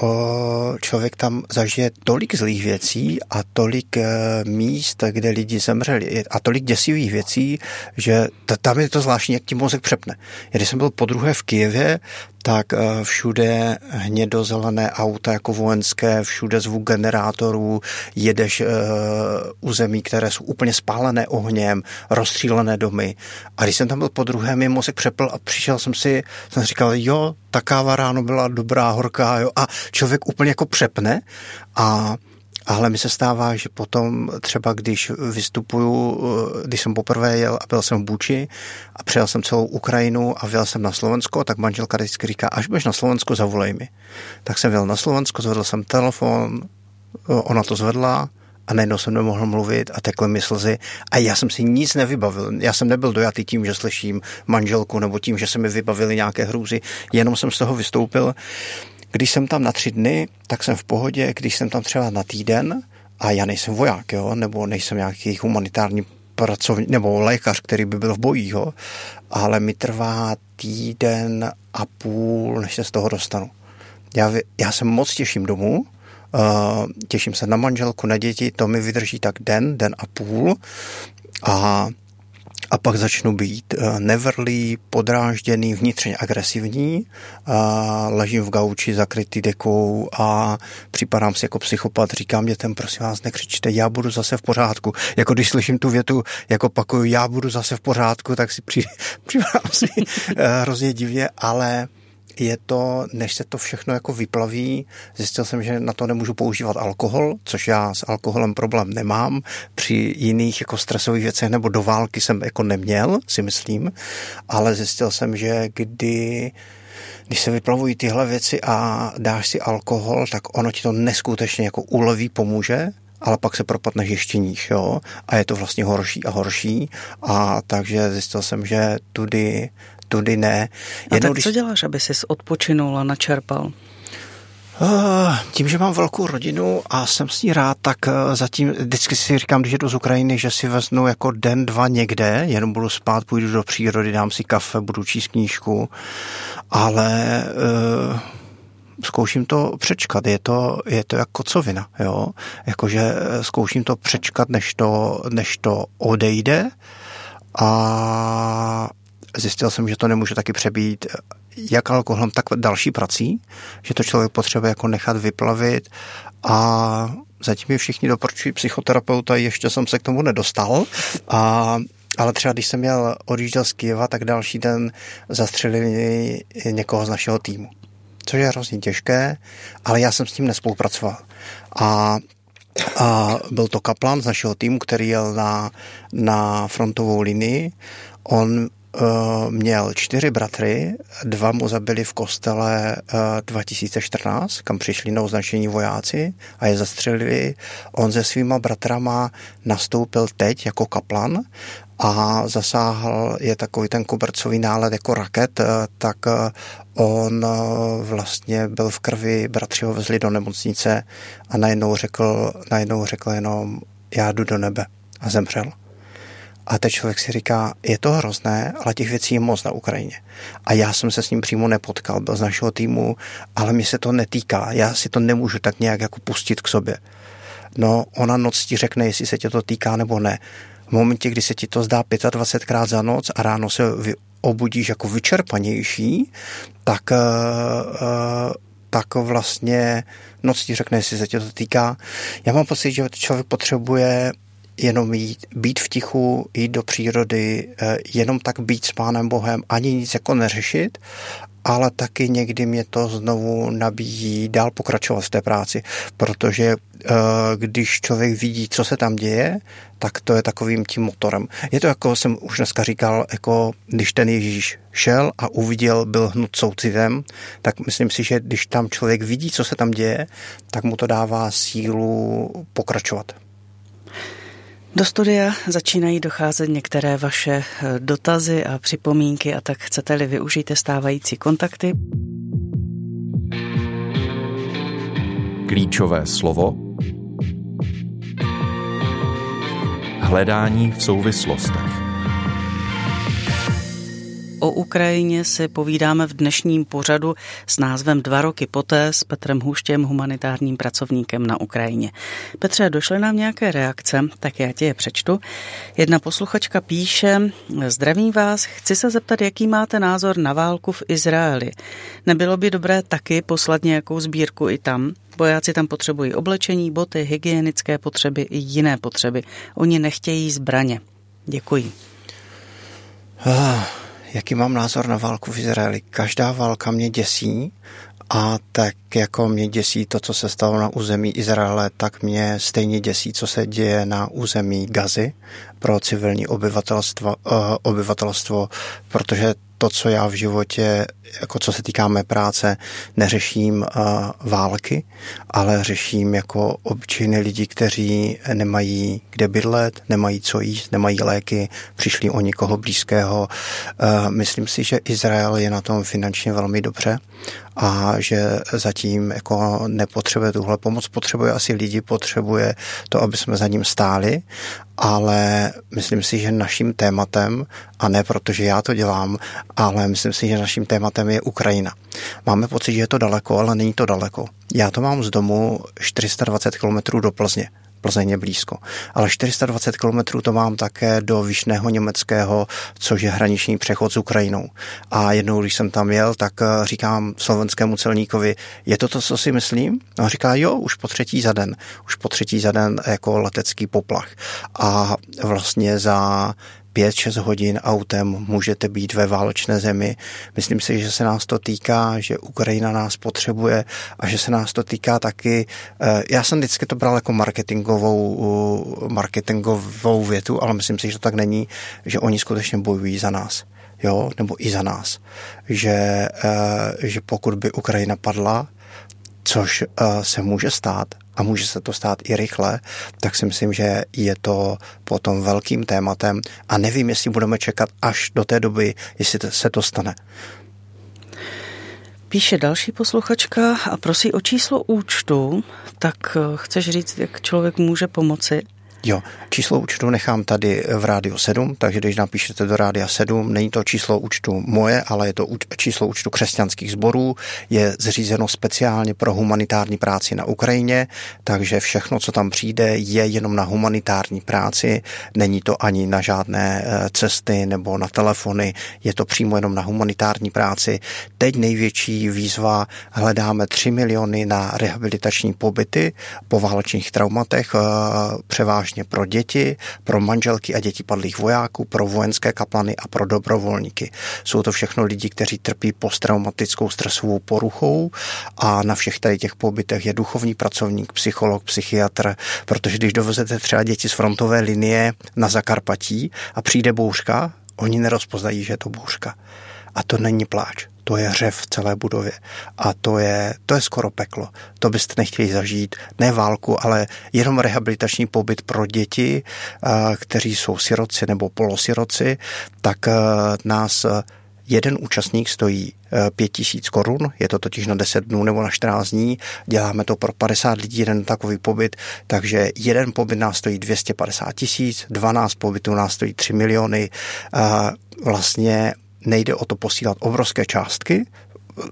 člověk tam zažije tolik zlých věcí a tolik eh, míst, kde lidi zemřeli a tolik děsivých věcí, že tam je to zvláštní, jak ti mozek přepne. Když jsem byl po druhé v Kijevě, tak eh, všude hnědozelené auta jako vojenské, všude zvuk generátorů, jedeš u zemí, které jsou úplně spálené ohněm, rozstřílené domy. A když jsem tam byl po druhé, mi mozek přepl a přišel jsem si, jsem říkal, jo, ta káva ráno byla dobrá, horká, jo, a člověk úplně jako přepne a ale mi se stává, že potom třeba když vystupuju, když jsem poprvé jel a byl jsem v Buči a přijel jsem celou Ukrajinu a vyjel jsem na Slovensko, tak manželka vždycky říká, až budeš na Slovensku, zavolej mi. Tak jsem vyjel na Slovensko, zvedl jsem telefon, ona to zvedla, a najednou jsem nemohl mluvit a tekly mi slzy a já jsem si nic nevybavil. Já jsem nebyl dojatý tím, že slyším manželku nebo tím, že se mi vybavily nějaké hrůzy, jenom jsem z toho vystoupil. Když jsem tam na tři dny, tak jsem v pohodě, když jsem tam třeba na týden a já nejsem voják, jo, nebo nejsem nějaký humanitární pracovník nebo lékař, který by byl v bojích, jo, ale mi trvá týden a půl, než se z toho dostanu. Já, já se moc těším domů, Uh, těším se na manželku, na děti, to mi vydrží tak den, den a půl a a pak začnu být uh, nevrlý, podrážděný, vnitřně agresivní, a ležím v gauči zakrytý dekou a připadám si jako psychopat, říkám dětem, prosím vás, nekřičte, já budu zase v pořádku. Jako když slyším tu větu, jako pakuju, já budu zase v pořádku, tak si při, připadám si uh, hrozně divně, ale je to, než se to všechno jako vyplaví, zjistil jsem, že na to nemůžu používat alkohol, což já s alkoholem problém nemám. Při jiných jako stresových věcech nebo do války jsem jako neměl, si myslím, ale zjistil jsem, že kdy když se vyplavují tyhle věci a dáš si alkohol, tak ono ti to neskutečně jako uleví, pomůže, ale pak se propadneš ještě níž, jo, a je to vlastně horší a horší. A takže zjistil jsem, že tudy tudy ne. A tak když... co děláš, aby jsi odpočinul a načerpal? Tím, že mám velkou rodinu a jsem s ní rád, tak uh, zatím vždycky si říkám, když jdu z Ukrajiny, že si veznu jako den, dva někde, jenom budu spát, půjdu do přírody, dám si kafe, budu číst knížku, ale uh, zkouším to přečkat. Je to, je to jako kocovina, jo. Jakože zkouším to přečkat, než to, než to odejde a zjistil jsem, že to nemůže taky přebít jak alkoholem, tak další prací, že to člověk potřebuje jako nechat vyplavit a zatím mi všichni doporučují psychoterapeuta, ještě jsem se k tomu nedostal a ale třeba když jsem měl odjížděl z Kyjeva, tak další den zastřelili někoho z našeho týmu. Což je hrozně těžké, ale já jsem s tím nespolupracoval. A a byl to kaplan z našeho týmu, který jel na, na frontovou linii. On měl čtyři bratry, dva mu zabili v kostele uh, eh, 2014, kam přišli na označení vojáci a je zastřelili. On se svýma bratrama nastoupil teď jako kaplan a zasáhl je takový ten kobercový nálet jako raket, uh, tak on vlastně byl v krvi, bratři ho vezli do nemocnice a najednou řekl, najednou řekl jenom já jdu do nebe a zemřel. A ten člověk si říká, je to hrozné, ale těch věcí je moc na Ukrajině. A já jsem se s ním přímo nepotkal, byl z našeho týmu, ale mi se to netýká. Já si to nemůžu tak nějak jako pustit k sobě. No, ona noc ti řekne, jestli se tě to týká nebo ne. V momentě, kdy se ti to zdá 25krát za noc a ráno se obudíš jako vyčerpanější, tak, uh, tak vlastně noc ti řekne, jestli se tě to týká. Já mám pocit, že člověk potřebuje jenom jít, být v tichu, jít do přírody, eh, jenom tak být s Pánem Bohem, ani nic jako neřešit, ale taky někdy mě to znovu nabíjí dál pokračovat v té práci, protože eh, když člověk vidí, co se tam děje, tak to je takovým tím motorem. Je to jako jsem už dneska říkal, jako když ten Ježíš šel a uviděl, byl hnut soucitem, tak myslím si, že když tam člověk vidí, co se tam děje, tak mu to dává sílu pokračovat. Do studia začínají docházet některé vaše eh, dotazy a připomínky a tak chcete-li využijte stávající kontakty. Klíčové slovo Hledání v souvislostech O Ukrajině si povídáme v dnešním pořadu s názvem Dva roky poté s Petrem Hůštěm, humanitárním pracovníkem na Ukrajině. Petře, došly nám nějaké reakce, tak já ti je přečtu. Jedna posluchačka píše, zdravím vás, chci se zeptat, jaký máte názor na válku v Izraeli. Nebylo by dobré taky poslat nějakou sbírku i tam? Vojáci tam potřebují oblečení, boty, hygienické potřeby i jiné potřeby. Oni nechtějí zbraně. Děkuji. Ah jaký mám názor na válku v Izraeli. Každá válka mě děsí a tak jako mě děsí to, co se stalo na území Izraele, tak mě stejně děsí, co se děje na území Gazy pro civilní obyvatelstvo, uh, obyvatelstvo protože to, co já v životě, jako co se týká mé práce, neřeším uh, války, ale řeším jako obyčejné lidi, kteří nemají kde bydlet, nemají co jíst, nemají léky, přišli o někoho blízkého. Uh, myslím si, že Izrael je na tom finančně velmi dobře a že zatím jako nepotřebuje tuhle pomoc, potřebuje asi lidi, potřebuje to, aby jsme za ním stáli, ale myslím si, že naším tématem, a ne protože já to dělám, ale myslím si, že naším tématem je Ukrajina. Máme pocit, že je to daleko, ale není to daleko. Já to mám z domu 420 km do Plzně. Plzeň je blízko. Ale 420 km to mám také do Vyšného Německého, což je hraniční přechod s Ukrajinou. A jednou, když jsem tam jel, tak eh, říkám slovenskému celníkovi, je to to, co si myslím? A on říká, jo, už po třetí za den. Už po třetí za den jako letecký poplach. A vlastně za 5-6 hodin autem můžete být ve válečné zemi. Myslím si, že se nás to týká, že Ukrajina nás potřebuje a že se nás to týká taky. Eh, já jsem vždycky to bral jako marketingovou, marketingovou větu, ale myslím si, že to tak není, že oni skutečně bojují za nás. Jo, nebo i za nás. Že, eh, že pokud by Ukrajina padla, což eh, se může stát a může se to stát i rychle, tak si myslím, že je to potom velkým tématem a nevím, jestli budeme čekat až do té doby, jestli se to stane. Píše další posluchačka a prosí o číslo účtu, tak eh, chceš říct, jak člověk může pomoci? Jo, číslo účtu nechám tady v rádiu 7, takže když napíšete do rádia 7, není to číslo účtu moje, ale je to číslo účtu křesťanských sborů, je zřízeno speciálně pro humanitární práci na Ukrajině, takže všechno, co tam přijde, je jenom na humanitární práci, není to ani na žádné eh, cesty nebo na telefony, je to přímo jenom na humanitární práci. Teď největší výzva, hledáme 3 miliony na rehabilitační pobyty po válečných traumatech, eh, převážně pro děti, pro manželky a děti padlých vojáků, pro vojenské kaplany a pro dobrovolníky. Jsou to všechno lidi, kteří trpí posttraumatickou stresovou poruchou a na všech tady těch pobytech je duchovní pracovník, psycholog, psychiatr, protože když dovezete třeba děti z frontové linie na Zakarpatí a přijde bouřka, oni nerozpoznají, že je to bouřka. A to není pláč to je řev v celé budově. A to je, to je skoro peklo. To byste nechtěli zažít. Ne válku, ale jenom rehabilitační pobyt pro děti, kteří jsou siroci nebo polosiroci, tak nás jeden účastník stojí 5 tisíc korun, je to totiž na 10 dnů nebo na 14 dní, děláme to pro 50 lidí, jeden takový pobyt, takže jeden pobyt nás stojí 250 tisíc, 12 pobytů nás stojí 3 miliony, vlastně nejde o to posílat obrovské částky,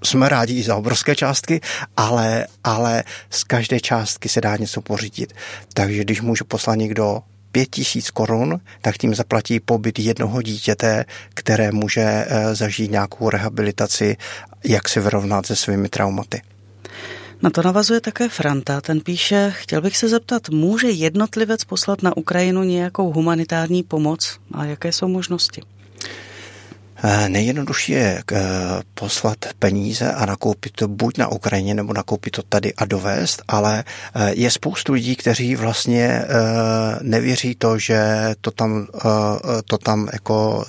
jsme rádi i za obrovské částky, ale, ale z každé částky se dá něco pořídit. Takže když můžu poslat někdo pět tisíc korun, tak tím zaplatí pobyt jednoho dítěte, které může eh, zažít nějakou rehabilitaci, jak se vyrovnat se svými traumaty. Na to navazuje také Franta. Ten píše, chtěl bych se zeptat, může jednotlivec poslat na Ukrajinu nějakou humanitární pomoc a jaké jsou možnosti? Eh, nejjednodušší je eh, poslat peníze a nakoupit to buď na Ukrajině, nebo nakoupit to tady a dovést, ale eh, je spoustu lidí, kteří vlastně nevěří to, že to tam, to tam jako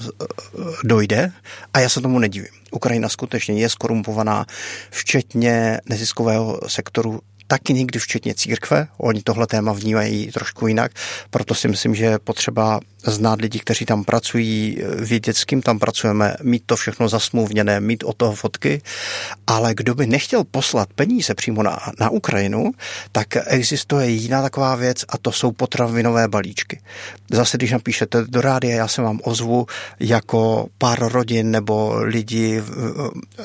dojde a já se tomu nedivím. Ukrajina skutečně je skorumpovaná, včetně neziskového sektoru taky někdy včetně církve. Oni tohle téma vnímají trošku jinak, proto si myslím, že je potřeba znát lidi, kteří tam pracují, vědět, s kým tam pracujeme, mít to všechno zasmluvněné, mít o toho fotky, ale kdo by nechtěl poslat peníze přímo na, na Ukrajinu, tak existuje jiná taková věc a to jsou potravinové balíčky. Zase, když napíšete do rádia, já se vám ozvu jako pár rodin nebo lidi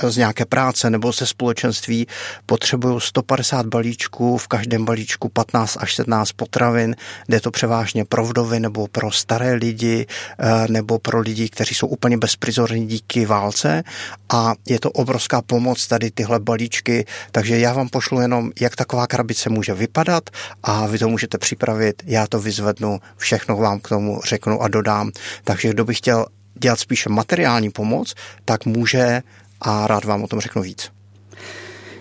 z nějaké práce nebo ze společenství potřebují 150 balíčků, v každém balíčku 15 až 17 potravin, jde to převážně pro vdovy nebo pro staré staré lidi eh, nebo pro lidi, kteří jsou úplně bezprizorní díky válce a je to obrovská pomoc tady tyhle balíčky, takže já vám pošlu jenom, jak taková krabice může vypadat a vy to můžete připravit, já to vyzvednu, všechno vám k tomu řeknu a dodám. Takže kdo by chtěl dělat spíše materiální pomoc, tak může a rád vám o tom řeknu víc.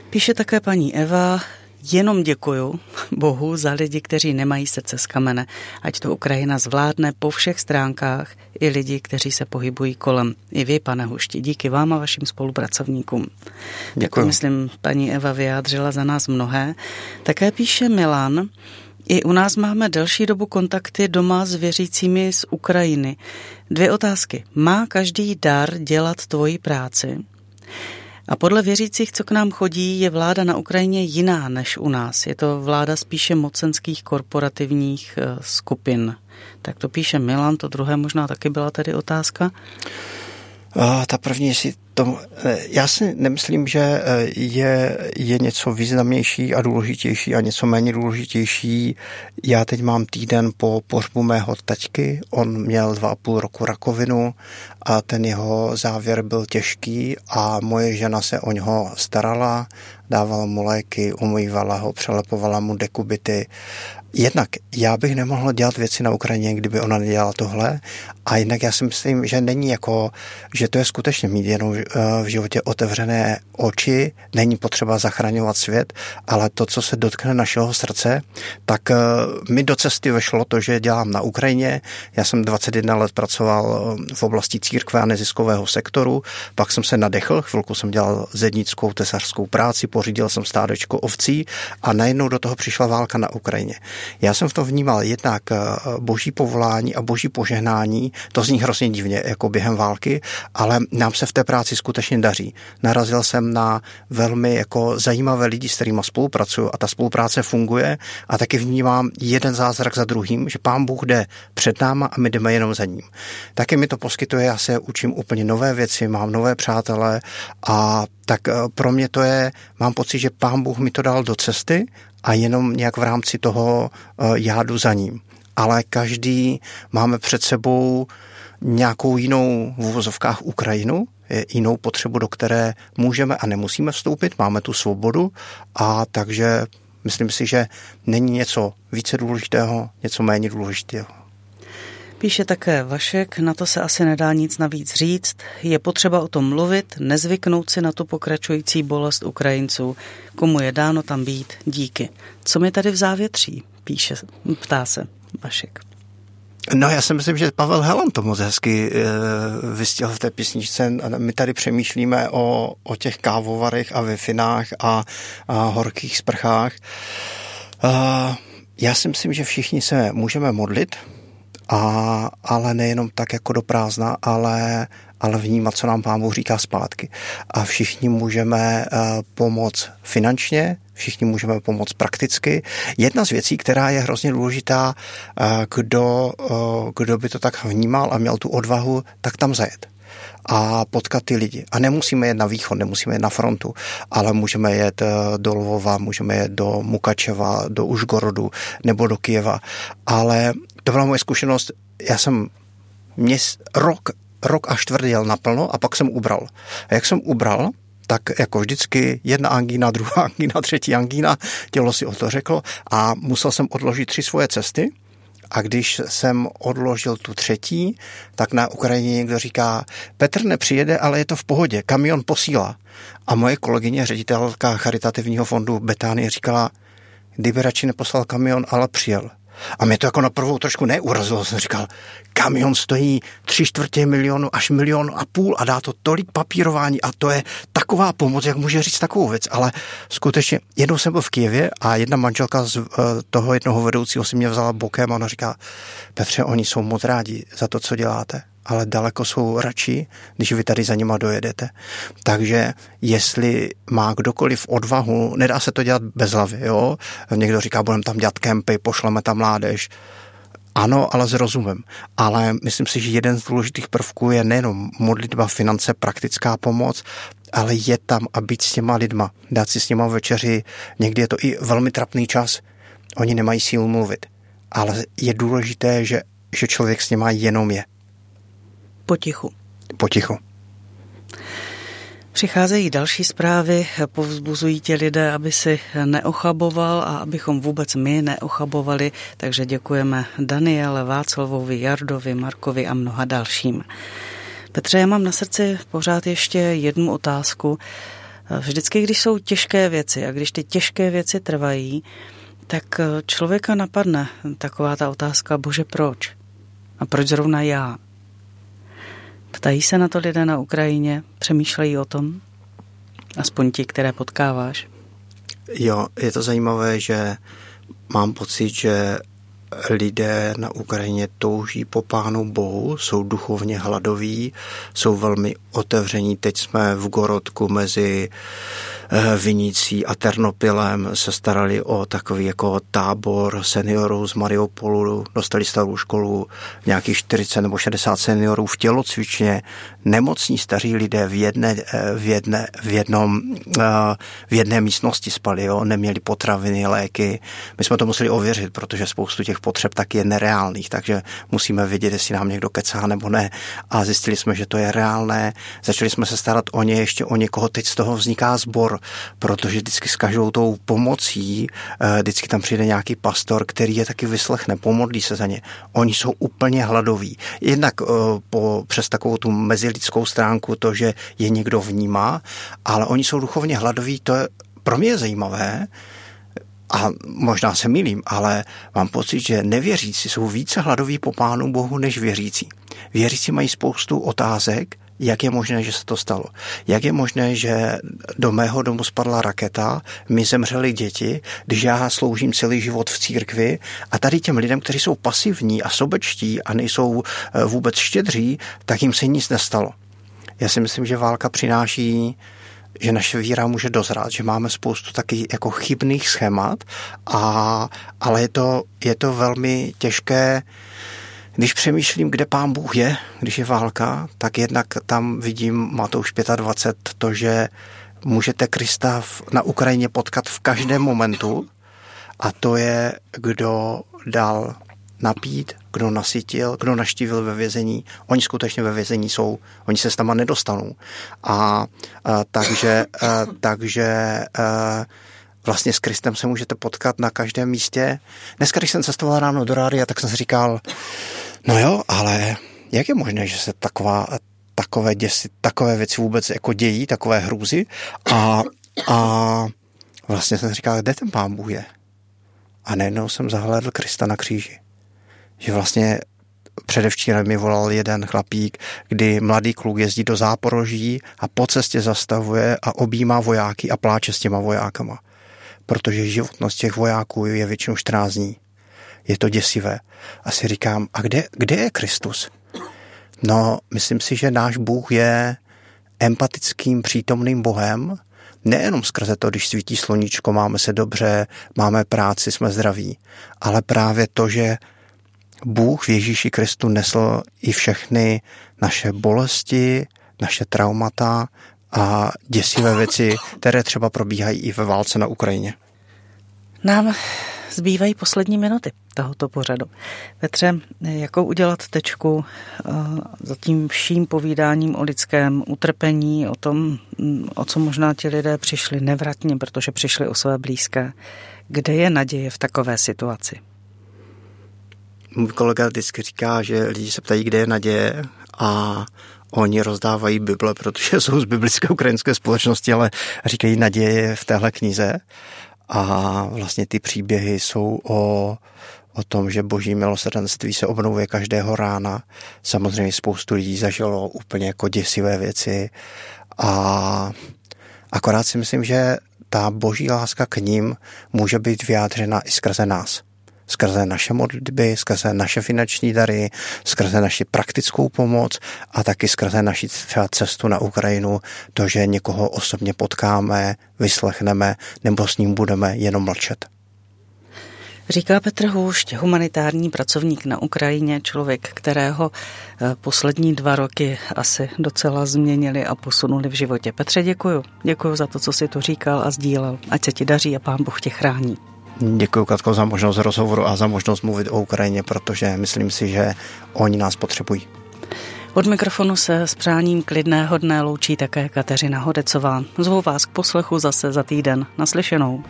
Píše také paní Eva, Jenom děkuju Bohu za lidi, kteří nemají srdce z kamene, ať to Ukrajina zvládne po všech stránkách i lidi, kteří se pohybují kolem. I vy, pane Hušti, díky vám a vašim spolupracovníkům. Děkuji. Jako myslím, paní Eva vyjádřila za nás mnohé. Také píše Milan, i u nás máme delší dobu kontakty doma s věřícími z Ukrajiny. Dvě otázky. Má každý dar dělat tvoji práci? A podle věřících, co k nám chodí, je vláda na Ukrajině jiná než u nás. Je to vláda spíše mocenských korporativních eh, skupin. Tak to píše Milan, to druhé možná taky byla tedy otázka. Ta první, jestli to, já si nemyslím, že eh, je, je něco významnější a důležitější a něco méně důležitější. Já teď mám týden po pohřbu mého taťky, on měl dva a půl roku rakovinu a ten jeho závěr byl těžký a moje žena se o něho starala, dávala mu léky, umývala ho, přelepovala mu dekubity jednak já bych nemohl dělat věci na Ukrajině, kdyby ona nedělala tohle a jednak já si myslím, že není jako, že to je skutečně mít jenom eh, v životě otevřené oči, není potřeba zachraňovat svět, ale to, co se dotkne našeho srdce, tak eh, mi do cesty vešlo to, že dělám na Ukrajině. Já jsem 21 let pracoval eh, v oblasti církve a neziskového sektoru, pak jsem se nadechl, chvilku jsem dělal zednickou tesařskou práci, pořídil jsem stádečko ovcí a najednou do toho přišla válka na Ukrajině. Já jsem v tom vnímal jednak eh, boží povolání a boží požehnání, to zní hrozně divně, jako během války, ale nám se v té práci skutečně daří. Narazil jsem na velmi jako zajímavé lidi, s kterými spolupracuju a ta spolupráce funguje a taky vnímám jeden zázrak za druhým, že pán Bůh jde před náma a my jdeme jenom za ním. Taky mi to poskytuje, já se učím úplně nové věci, mám nové přátelé a tak eh, pro mě to je, mám pocit, že pán Bůh mi to dal do cesty a jenom nějak v rámci toho eh, já jdu za ním. Ale každý máme před sebou nějakou jinou v uvozovkách Ukrajinu, jinou potřebu, do které můžeme a nemusíme vstoupit, máme tu svobodu a takže myslím si, že není něco více důležitého, něco méně důležitého. Píše také Vašek, na to se asi nedá nic navíc říct. Je potřeba o tom mluvit, nezvyknout si na tu pokračující bolest Ukrajinců. Komu je dáno tam být, díky. Co mi tady v závětří? Píše, ptá se Vašek. No já si myslím, že Pavel Helan to moc hezky e, vystihl v té písničce. My tady přemýšlíme o, o těch kávovarech a vifinách a, a horkých sprchách. E, já si myslím, že všichni se můžeme modlit, a, ale nejenom tak jako do prázdna, ale, ale vnímat, co nám Pán Bůh říká zpátky. A všichni můžeme uh, pomoct finančně, všichni můžeme pomoct prakticky. Jedna z věcí, která je hrozně důležitá, uh, kdo, uh, kdo by to tak vnímal a měl tu odvahu, tak tam zajet a potkat ty lidi. A nemusíme jet na východ, nemusíme jet na frontu, ale můžeme jet do Lvova, můžeme jet do Mukačeva, do Užgorodu nebo do Kijeva. Ale to byla moje zkušenost. Já jsem měs, rok, rok až tvrdil naplno a pak jsem ubral. A jak jsem ubral, tak jako vždycky jedna angína, druhá angína, třetí angína, tělo si o to řeklo a musel jsem odložit tři svoje cesty. A když jsem odložil tu třetí, tak na Ukrajině někdo říká, Petr nepřijede, ale je to v pohodě, kamion posílá. A moje kolegyně, ředitelka charitativního fondu Betánie říkala, kdyby radši neposlal kamion, ale přijel. A mě to jako na prvou trošku neurazilo. Jsem říkal, kamion stojí tři čtvrtě milionu až milion a půl a dá to tolik papírování a to je taková pomoc, jak může říct takovou věc. Ale skutečně jednou jsem byl v Kijevě a jedna manželka z eh, toho jednoho vedoucího si mě vzala bokem a ona říká, Petře, oni jsou moc rádi za to, co děláte ale daleko jsou radši, když vy tady za nima dojedete. Takže jestli má kdokoliv odvahu, nedá se to dělat bez hlavy, jo? Někdo říká, budeme tam dělat kempy, pošleme tam mládež. Ano, ale s rozumem. Ale myslím si, že jeden z důležitých prvků je nejenom modlitba, finance, praktická pomoc, ale je tam a být s těma lidma, dát si s nima večeři. Někdy je to i velmi trapný čas. Oni nemají sílu mluvit. Ale je důležité, že, že člověk s nima jenom je. Potichu. Potichu. Přicházejí další zprávy, povzbuzují tě lidé, aby si neochaboval a abychom vůbec my neochabovali, takže děkujeme Daniele, Václavovi, Jardovi, Markovi a mnoha dalším. Petře, já mám na srdci pořád ještě jednu otázku. Vždycky, když jsou těžké věci a když ty těžké věci trvají, tak člověka napadne taková ta otázka, bože proč? A proč zrovna já? Ptají se na to lidé na Ukrajině? Přemýšlejí o tom? Aspoň ti, které potkáváš? Jo, je to zajímavé, že mám pocit, že lidé na Ukrajině touží po Pánu Bohu, jsou duchovně hladoví, jsou velmi otevření. Teď jsme v Gorodku mezi Eh, Vinicí a Ternopilem se starali o takový jako tábor seniorů z Mariupolu, dostali starou školu, nějakých 40 nebo 60 seniorů v tělocvičně, nemocní staří lidé v jedné, eh, v jedné, v jednom, eh, v jedné místnosti spali, jo? neměli potraviny, léky. My jsme to museli ověřit, protože spoustu těch potřeb tak je nereálných, takže musíme vědět, jestli nám někdo kecá nebo ne. A zjistili jsme, že to je reálné. Začali jsme se starat o ně, ještě o někoho. Teď z toho vzniká sbor protože vždycky s každou tou pomocí, eh, vždycky tam přijde nějaký pastor, který je taky vyslechne, pomodlí se za ně. Oni jsou úplně hladoví. Jednak eh, po, přes takovou tu mezilidskou stránku to, že je někdo vnímá, ale oni jsou duchovně hladoví, to je pro mě je zajímavé, a možná se milím, ale mám pocit, že nevěřící jsou více hladoví po Pánu Bohu než věřící. Věřící mají spoustu otázek, jak je možné, že se to stalo. Jak je možné, že do mého domu spadla raketa, mi zemřeli děti, když já sloužím celý život v církvi a tady těm lidem, kteří jsou pasivní a sobečtí a nejsou eh, vůbec štědří, tak jim se nic nestalo. Já si myslím, že válka přináší že naše víra může dozrát, že máme spoustu taky jako chybných schémat, a, ale je to, je to velmi těžké když přemýšlím, kde pán Bůh je, když je válka, tak jednak tam vidím Matouš 25 to, že můžete Krista na Ukrajině potkat v každém momentu a to je, kdo dal napít, kdo nasytil, kdo naštívil ve vězení. Oni skutečně ve vězení jsou, oni se s tam nedostanou. A, a takže, a, takže a, vlastně s Kristem se můžete potkat na každém místě. Dneska, když jsem cestoval ráno do rádia, tak jsem si říkal, no jo, ale jak je možné, že se taková, takové, děsi, takové věci vůbec jako dějí, takové hrůzy a, a vlastně jsem říkal, kde ten pán Bůh je? A najednou jsem zahledl Krista na kříži že vlastně předevčírem mi volal jeden chlapík, kdy mladý kluk jezdí do záporoží a po cestě zastavuje a objímá vojáky a pláče s těma vojákama. Protože životnost těch vojáků je většinou 14 dní. Je to děsivé. A si říkám, a kde, kde je Kristus? No, myslím si, že náš Bůh je empatickým, přítomným Bohem, nejenom skrze to, když svítí sluníčko, máme se dobře, máme práci, jsme zdraví, ale právě to, že Bůh v Ježíši Kristu nesl i všechny naše bolesti, naše traumata a děsivé věci, které třeba probíhají i ve válce na Ukrajině. Nám zbývají poslední minuty tohoto pořadu. Petře, jakou udělat tečku eh, za tím vším povídáním o lidském utrpení, o tom, mm, o co možná ti lidé přišli nevratně, protože přišli o své blízké. Kde je naděje v takové situaci? můj kolega vždycky říká, že lidi se ptají, kde je naděje a oni rozdávají Bible, protože jsou z biblické ukrajinské společnosti, ale říkají naděje v téhle knize a vlastně ty příběhy jsou o, o tom, že boží milosrdenství se obnovuje každého rána. Samozřejmě spoustu lidí zažilo úplně jako děsivé věci a akorát si myslím, že ta boží láska k ním může být vyjádřena i skrze nás skrze naše modlitby, skrze naše finanční dary, skrze naši praktickou pomoc a taky skrze naši třeba cestu na Ukrajinu, to, že někoho osobně potkáme, vyslechneme nebo s ním budeme jenom mlčet. Říká Petr Hůšť, humanitární pracovník na Ukrajině, člověk, kterého eh, poslední dva roky asi docela změnili a posunuli v životě. Petře, děkuju. Děkuju za to, co si tu říkal a sdílel. Ať se ti daří a pán Bůh tě chrání. Děkuji, Katko, za možnost rozhovoru a za možnost mluvit o Ukrajině, protože myslím si, že oni nás potřebují. Od mikrofonu se s přáním klidného dne loučí také Kateřina Hodecová. Zvu vás k poslechu zase za týden. Naslyšenou.